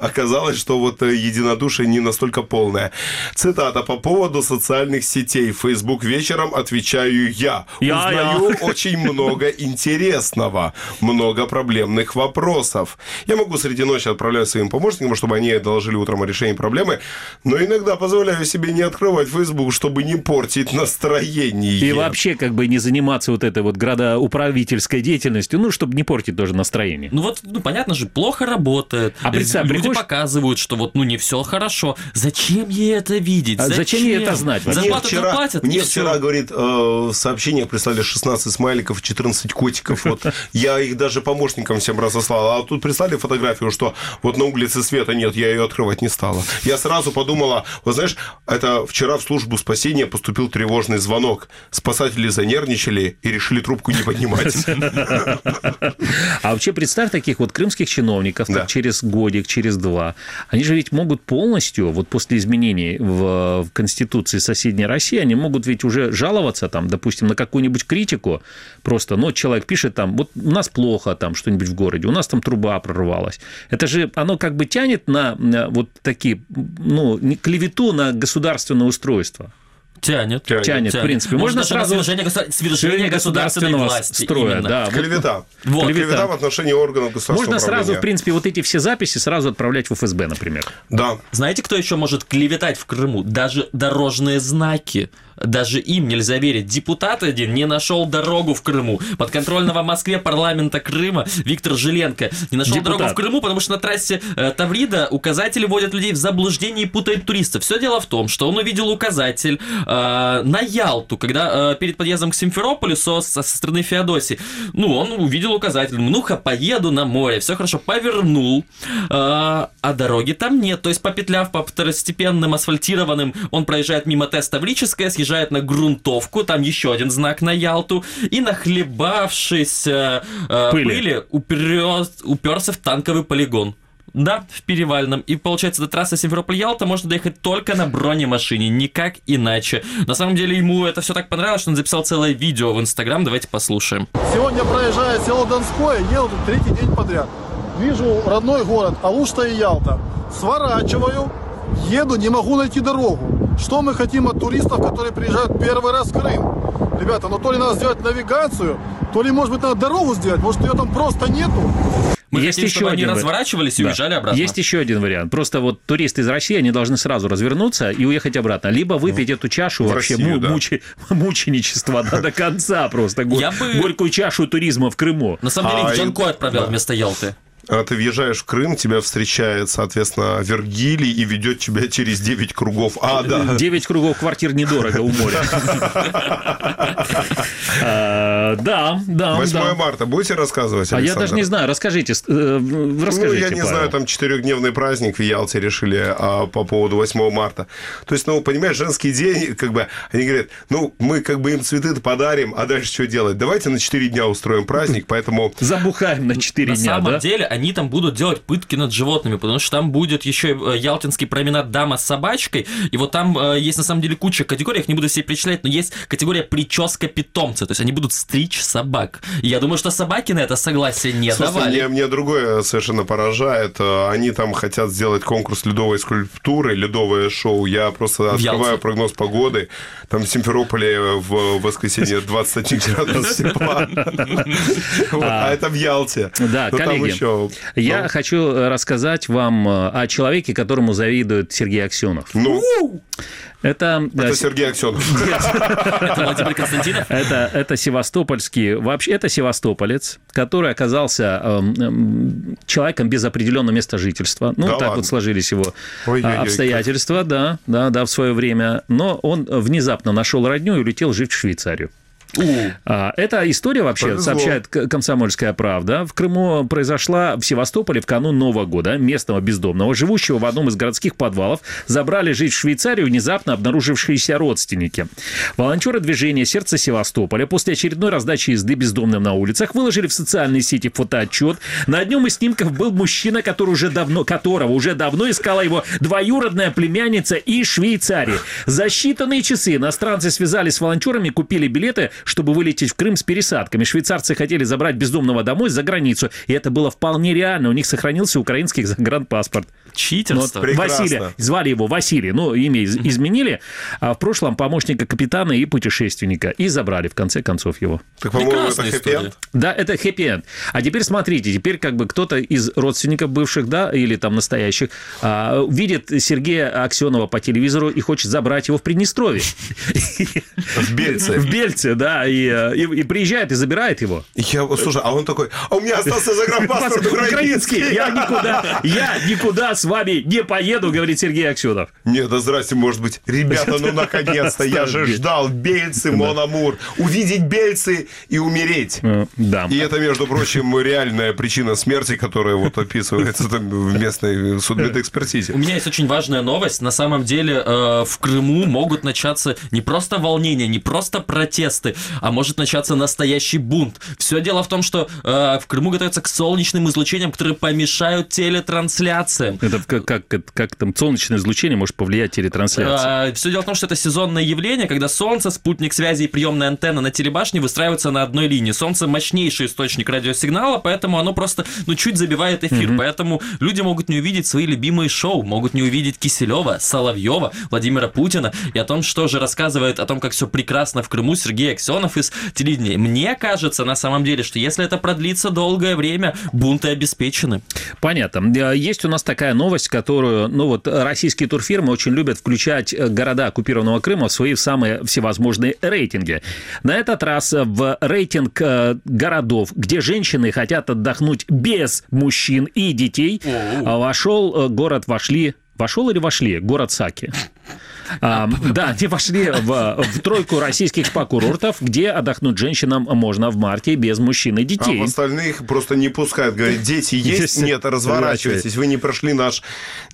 оказалось, что вот э, единодушие не настолько полное. Цитата по поводу социальных сетей. Фейсбук вечером отвечаю я. Я, Узнаю я. очень много интересного, много проблемных вопросов. Я могу среди ночи отправлять своим помощникам, чтобы они доложили утром о решении проблемы, но иногда позволяю себе не открывать Facebook, чтобы не портить настроение. И вообще как бы не заниматься вот этой вот градоуправительской деятельностью, ну, чтобы не портить тоже настроение. Ну вот, ну понятно же, плохо работает. А представь, Люди приходишь- показывают, что вот, ну не все хорошо. Зачем ей это видеть? А зачем ей это знать вообще? Мне Зарплату вчера, платят, мне вчера, всё. говорит, э, в сообщениях прислали 16 смайликов, 14 котиков. Вот. Я их даже помощникам всем разослал. А тут прислали фотографию, что вот на улице света нет, я ее открывать не стала. Я сразу подумала, вот знаешь, это вчера в службу спасения поступил тревожный звонок. Спасатели занервничали и решили трубку не поднимать. А вообще представь таких вот крымских чиновников через годик, через два. Они же ведь могут полностью, вот после изменений в, в Конституции соседней России, они могут ведь уже жаловаться там, допустим, на какую-нибудь критику. Просто, ну, человек пишет там, вот у нас плохо там что-нибудь в городе, у нас там труба прорвалась. Это же, оно как бы тянет на, на вот такие, ну, клевету на государственное устройство. Тянет. Тянет, в принципе. Можно даже на сразу- свержение, государ- свержение государственной власти. строя, именно. да. Клевета. Вот. Клевета Клевета. в отношении органов государственного Можно сразу, в управления. принципе, вот эти все записи сразу отправлять в ФСБ, например. Да. Знаете, кто еще может клеветать в Крыму? Даже дорожные знаки. Даже им нельзя верить. Депутат один не нашел дорогу в Крыму. Подконтрольного Москве парламента Крыма Виктор Жиленко не нашел Депутат. дорогу в Крыму, потому что на трассе э, Таврида указатели вводят людей в заблуждение и путают туристов. Все дело в том, что он увидел указатель э, на Ялту, когда э, перед подъездом к Симферополю со, со стороны Феодосии. Ну, он увидел указатель. Ну-ка, поеду на море. Все хорошо. Повернул. э, а дороги там нет. То есть, попетляв по второстепенным асфальтированным, он проезжает мимо теста Таврическое, съезжает на грунтовку, там еще один знак на Ялту, и нахлебавшись э, э, Пыли. пыли, уперёс- уперся в танковый полигон. Да, в Перевальном. И получается, до трассы Симферополь-Ялта можно доехать только на бронемашине, никак иначе. На самом деле ему это все так понравилось, что он записал целое видео в Инстаграм. Давайте послушаем. Сегодня проезжая село Донское, еду третий день подряд. Вижу родной город Алушта и Ялта. Сворачиваю, еду, не могу найти дорогу. Что мы хотим от туристов, которые приезжают первый раз в Крым? Ребята, ну то ли надо сделать навигацию, то ли, может быть, надо дорогу сделать, может, ее там просто нету. Мы Есть хотим, еще чтобы они один вариант. разворачивались и Да. уезжали обратно. Есть еще один вариант. Просто вот туристы из России, они должны сразу развернуться и уехать обратно. Либо выпить эту чашу в вообще Россию, му- да. мучи- мученичества да, до конца просто. Го- Я бы- Горькую чашу туризма в Крыму. На самом деле А, их и- Джанко отправлял да. вместо Ялты. А Ты въезжаешь в Крым, тебя встречает, соответственно, Вергилий и ведет тебя через 9 кругов ада. Девять кругов квартир недорого у моря. А, Да, да, 8 да. марта будете рассказывать, А я даже не знаю, расскажите, э, Ну, расскажите, я не знаю, там четырехдневный праздник в Ялте решили а, по поводу 8 марта. То есть, ну, понимаешь, женский день, как бы, они говорят, ну, мы как бы им цветы подарим, а дальше что делать? Давайте на 4 дня устроим праздник, поэтому... Забухаем на 4 На дня, самом да? деле они там будут делать пытки над животными, потому что там будет еще э, ялтинский променад дама с собачкой, и вот там э, есть на самом деле куча категорий, их не буду все перечислять, но есть категория прическа питомца, то есть они будут стричь собак. И я думаю, что собаки на это согласие не Слушай, давали. мне, мне другое совершенно поражает. Э, Они там хотят сделать конкурс ледовой скульптуры, ледовое шоу. Я просто открываю прогноз погоды. Там в Симферополе в воскресенье 21 градус тепла. А это в Ялте. Да, там коллеги. Ну, Я ну, хочу э, рассказать вам э, о человеке, которому завидует Сергей Аксенов. Ну, Это, э, это Сергей Аксенов. Это Владимир Константинов? Это, это севастопольский, вообще это севастополец, который оказался эм, эм, человеком без определенного места жительства. Ну, Да так ладно? вот сложились его Ой-ой-ой, обстоятельства, да, да, да, в свое время. Но он внезапно нашел родню и улетел жить в Швейцарию. А, Эта история вообще, Повезло. сообщает «Комсомольская правда», в Крыму произошла в Севастополе в канун Нового года. Местного бездомного, живущего в одном из городских подвалов, забрали жить в Швейцарию внезапно обнаружившиеся родственники. Волонтеры движения «Сердце Севастополя» после очередной раздачи езды бездомным на улицах выложили в социальные сети фотоотчет. На одном из снимков был мужчина, который уже давно, которого уже давно искала его двоюродная племянница из Швейцарии. За считанные часы иностранцы связались с волонтерами купили билеты, чтобы вылететь в Крым с пересадками. Швейцарцы хотели забрать бездомного домой за границу, и это было вполне реально. У них сохранился украинский загранпаспорт. Читерство. Вот. Василия. Звали его Василий. Ну, имя из- изменили. А в прошлом помощника капитана и путешественника. И забрали, в конце концов, его. Так, по-моему, это хэппи-энд. Да, это хэппи-энд. А теперь смотрите, теперь как бы кто-то из родственников бывших, да, или там настоящих, а, видит Сергея Аксенова по телевизору и хочет забрать его в Приднестровье. В Бельце. В Бельце, да, и, э, и- и приезжает и забирает его. Я, слушай, а он такой, а у меня остался загранпаспорт украинский. Я никуда, я никуда с вами не поеду, говорит Сергей Аксенов. Нет, да здрасте, может быть. Ребята, ну наконец-то, я же ждал Бельцы, Монамур. Увидеть Бельцы и умереть. Э, Да. И это, между прочим, реальная причина смерти, которая вот описывается там в местной судмедэкспертизе. У меня есть очень важная новость. На самом деле э, в Крыму могут начаться не просто волнения, не просто протесты, а может начаться настоящий бунт. Все дело в том, что э, в Крыму готовятся к солнечным излучениям, которые помешают телетрансляциям. Это как, как, как там солнечное излучение может повлиять телетрансляцию? Все дело в том, что это сезонное явление, когда Солнце, спутник связи и приемная антенна на телебашне выстраиваются на одной линии. Солнце мощнейший источник радиосигнала, поэтому оно просто ну чуть забивает эфир. Поэтому люди могут не увидеть свои любимые шоу, могут не увидеть Киселева, Соловьева, Владимира Путина и о том, что же рассказывает о том, как все прекрасно в Крыму Сергей Аксенов из телевидения. Мне кажется, на самом деле, что если это продлится долгое время, бунты обеспечены. Понятно. Э, Есть у нас такая новость, которую, ну вот, российские турфирмы очень любят включать э, города оккупированного Крыма в свои самые всевозможные рейтинги. На этот раз в рейтинг э, городов, где женщины хотят отдохнуть без мужчин и детей, э, вошел э, город, вошли Вошел или вошли? Город Саки. А, да, они вошли в, в тройку российских спа-курортов, где отдохнуть женщинам можно в марте без мужчин и А детей. в остальных просто не пускают. Говорят, дети есть? Есть. Нет, разворачивайтесь. Вы не прошли наш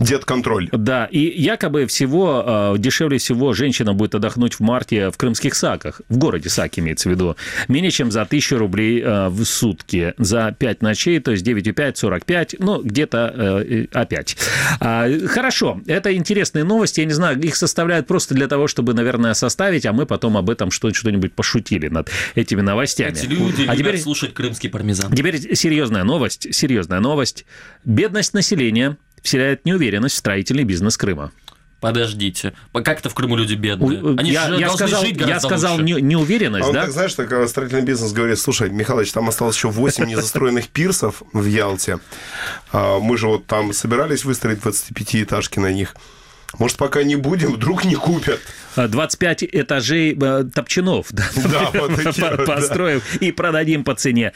дед-контроль. Да, и якобы всего э, дешевле всего женщина будет отдохнуть в марте в крымских Саках, в городе Саки имеется в виду, менее чем за 1000 рублей э, в сутки за 5 ночей, то есть 9,5, 45, ну, где-то э, опять. А, хорошо, это интересные новости, я не знаю, их составляют просто для того, чтобы, наверное, составить, а мы потом об этом что- что-нибудь пошутили над этими новостями. Эти люди а любят теперь... слушать крымский пармезан. Теперь серьезная новость, серьезная новость. Бедность населения вселяет неуверенность в строительный бизнес Крыма. Подождите. Как-то в Крыму люди бедные. У- Они я, же я должны сказал, жить я сказал лучше. не- неуверенность, А он да? так, знаешь, так э, строительный бизнес говорит, слушай, Михалыч, там осталось еще 8 незастроенных пирсов в Ялте. А, Мы же вот там собирались выстроить 25-этажки на них. Может, пока не будем, вдруг не купят. А, 25 этажей э, топчанов да, Да, вот такие по- вот, да. построим и продадим по цене.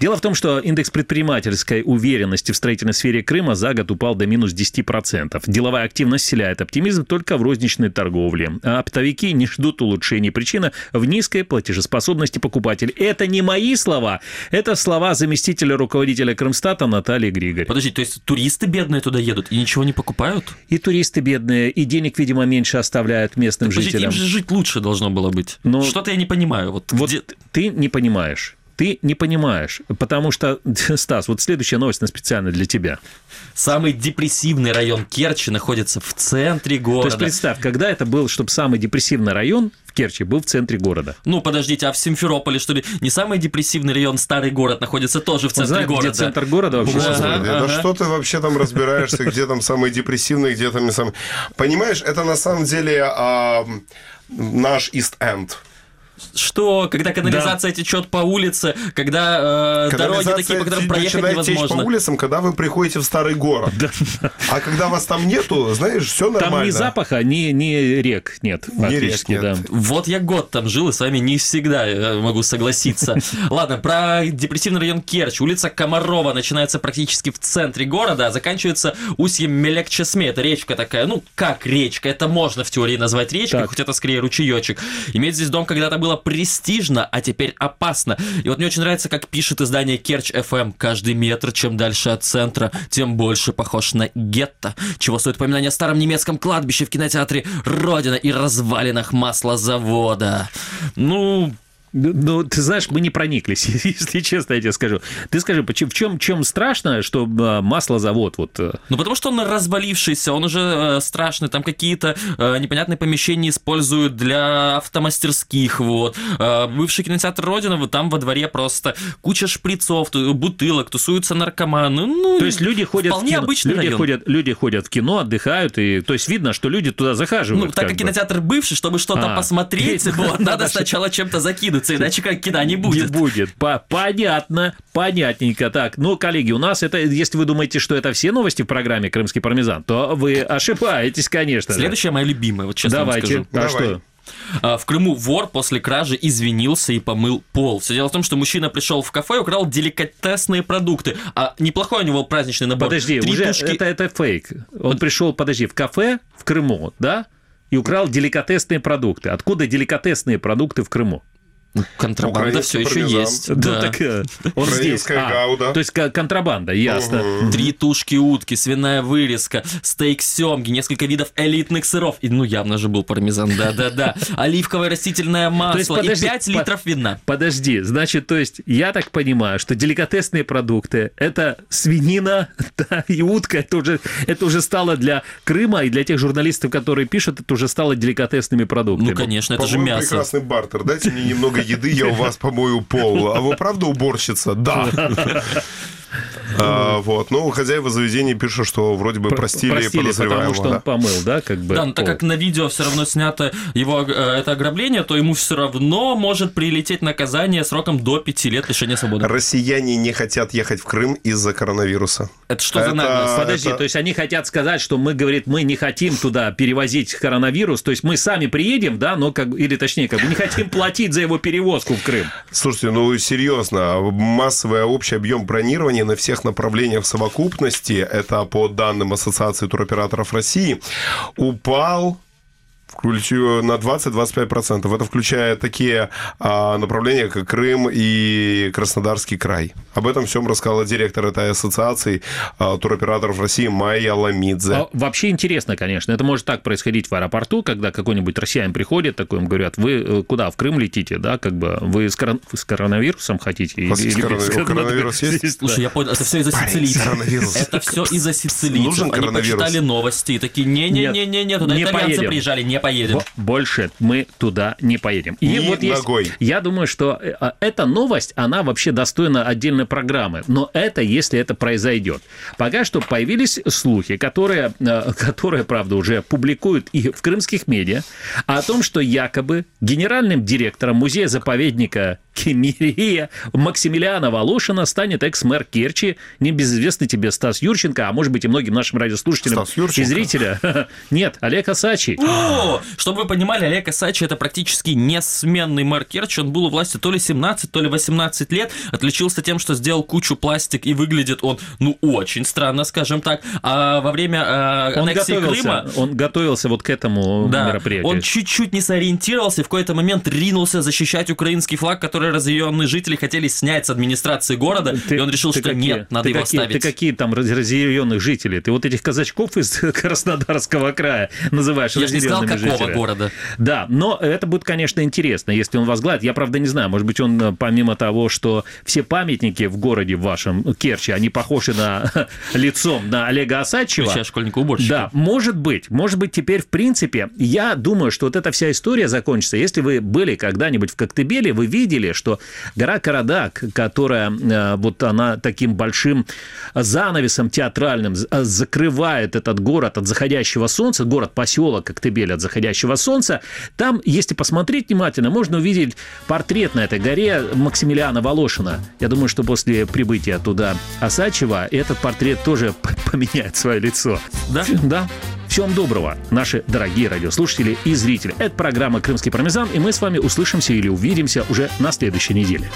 Дело в том, что индекс предпринимательской уверенности в строительной сфере Крыма за год упал до минус 10%. Деловая активность вселяет оптимизм только в розничной торговле. А оптовики не ждут улучшений. Причина в низкой платежеспособности покупателей. Это не мои слова, это слова заместителя руководителя Крымстата Натальи Григорь. Подожди, то есть туристы бедные туда едут и ничего не покупают? И туристы бедные, и денег, видимо, меньше оставляют местным Подождите, жителям. им же жить лучше должно было быть. Ну, Что-то я не понимаю. Вот, Вот где- ты не понимаешь. Ты не понимаешь, потому что, Стас, вот следующая новость на специально для тебя. Самый депрессивный район Керчи находится в центре То города. есть представь, когда это был, чтобы самый депрессивный район в Керчи был в центре города. Ну, подождите, а в Симферополе, что ли, не самый депрессивный район, старый город, находится тоже в центре знает, города? где центр города вообще? Ага, Господи, да ага. что ты вообще там разбираешься, где там самые депрессивные, где там не самые... Понимаешь, это на самом деле наш East End. Что, когда канализация течет по улице, когда э, дороги такие, по которым проехать невозможно. по улицам, когда вы приходите в старый город. А когда вас там нету, знаешь, все нормально. Там ни запаха, ни, ни рек нет. Ни рек нет. да. Вот я год там жил, и с вами не всегда э, могу согласиться. Ладно, про депрессивный район Керчь. Улица Комарова начинается практически в центре города, а заканчивается устьем Мелекчесме. Это речка такая, ну, как речка? Это можно в теории назвать речкой, Так. хоть это скорее ручеечек. Иметь здесь дом когда-то было престижно, а теперь опасно. И вот мне очень нравится, как пишет издание Керчь FM. Каждый метр, чем дальше от центра, тем больше похож на гетто. Чего стоит упоминание о старом немецком кладбище в кинотеатре «Родина» и развалинах маслозавода. Ну, Ну, ты знаешь, мы не прониклись, если честно, я тебе скажу. Ты скажи, в чем, чем страшно, что э, маслозавод вот... э, Ну, потому что он развалившийся, он уже э, страшный, там какие-то э, непонятные помещения используют для автомастерских, вот. Э, бывший кинотеатр Родина, вот там во дворе просто куча шприцов, бутылок, тусуются наркоманы, ну... То есть люди ходят в вполне кино, обычный люди район. ходят, люди ходят в кино, отдыхают, и то есть видно, что люди туда захаживают. Ну, так как бы. кинотеатр бывший, чтобы что-то А. посмотреть, вот, надо сначала чем-то закинуться, иначе как кино не будет. Не будет. По- понятно, понятненько. Так, ну, коллеги, у нас это, если вы думаете, что это все новости в программе «Крымский пармезан», то вы ошибаетесь, конечно. Следующая моя любимая, вот честно вам Давайте. скажу. А что? А, В Крыму вор после кражи извинился и помыл пол. Все дело в том, что мужчина пришел в кафе и украл деликатесные продукты. А неплохой у него праздничный набор. Подожди, Три уже тушки- это, это фейк. Он пришел, подожди, в кафе в Крыму, да? И украл деликатесные продукты. Откуда деликатесные продукты в Крыму? Контрабанда Украинский все еще есть. Ну, Да. так, э, он здесь. Украинская гауда. То есть контрабанда, ясно. Три тушки утки, свиная вырезка, стейк семги, несколько видов элитных сыров. И, ну, явно же был пармезан, да-да-да. Оливковое растительное То есть, масло и подожди, 5 по- литров вина. Подожди, значит, то есть я так понимаю, что деликатесные продукты это свинина да, и утка, это уже, это уже стало для Крыма и для тех журналистов, которые пишут, это уже стало деликатесными продуктами. Ну, конечно, это же мясо. прекрасный бартер. Дайте мне немного еды, я у вас помою пол. А вы правда уборщица? Да. А, Вот. Ну, хозяева заведения пишут, что вроде бы простили Простили, потому подозреваемого. что он да. помыл, да, как бы. Да, но так пол. как на видео все равно снято его э, это ограбление, то ему все равно может прилететь наказание сроком до 5 лет лишения свободы. Россияне не хотят ехать в Крым из-за коронавируса. Это что за Это- наглость? Подожди, это- то есть они хотят сказать, что мы, говорит, мы не хотим туда перевозить коронавирус, то есть мы сами приедем, да, но как, или точнее, как бы не хотим платить за его перевозку в Крым. Слушайте, ну серьезно, массовый общий объем бронирования на всех направлениях в совокупности, это по данным Ассоциации туроператоров России, упал на 20-25%. Это включая такие а, направления, как Крым и Краснодарский край. Об этом всем рассказала директор этой ассоциации а, туроператоров России Майя Ламидзе. А вообще интересно, конечно. Это может так происходить в аэропорту, когда какой-нибудь россиянин приходит, такой им говорят, вы э, куда, в Крым летите, да, как бы, вы с, корон- с коронавирусом хотите? Есть без коронавирус? Коронавирус есть? Слушай, я понял, это все из-за сицилийцев. Это все из-за сицилийцев. Нужен Они почитали новости и такие, не-не-не-не, туда не итальянцы приезжали, не поедем. Бо- Больше мы туда не поедем. И Ни вот есть, ногой. я думаю, что э, а, эта новость, она вообще достойна отдельной программы. Но это, если это произойдет. Пока что появились слухи, которые, э, которые, правда, уже публикуют и в крымских медиа, о том, что якобы генеральным директором музея-заповедника Кемерия Максимилиана Волошина станет экс-мэр Керчи, небезызвестный тебе Стас Юрченко, а может быть и многим нашим радиослушателям и зрителя. Нет, Олег Асачи. О, чтобы вы понимали, Олег Асачи это практически несменный мэр Керчи. Он был у власти то ли 17, то ли 18 лет. Отличился тем, что сделал кучу пластик и выглядит он, ну, очень странно, скажем так. А во время э, Он аннексии готовился, Крыма... он готовился вот к этому Да, мероприятию. он чуть-чуть не сориентировался и в какой-то момент ринулся защищать украинский флаг, который разъяренные жители хотели снять с администрации города, и он решил, ты что какие- нет, надо ты его какие, оставить. Ты какие там раз- разъяренных жителей? Ты вот этих казачков из Краснодарского края называешь Я же не сказал, какого жителями? города. Да, но это будет, конечно, интересно, если он возглавит. Я, правда, не знаю, может быть, он, э, помимо того, что все памятники в городе вашем, Керчи, они похожи на лицом на Олега Осадчева. Включая школьника-уборщика. Да, может быть. Может быть, теперь, в принципе, я думаю, что вот эта вся история закончится. Если вы были когда-нибудь в Коктебеле, вы видели, что гора Карадак, которая э, вот она таким большим занавесом театральным э, закрывает этот город от заходящего солнца, город-поселок Коктебель от заходящего солнца, там, если посмотреть внимательно, можно увидеть портрет на этой горе Максимилиана Волошина. Я думаю, что после прибытия туда Осачева этот портрет тоже поменяет свое лицо. Да? Да. Всего вам доброго, наши дорогие радиослушатели и зрители. Это программа «Крымский пармезан», и мы с вами услышимся или увидимся уже на следующей неделе.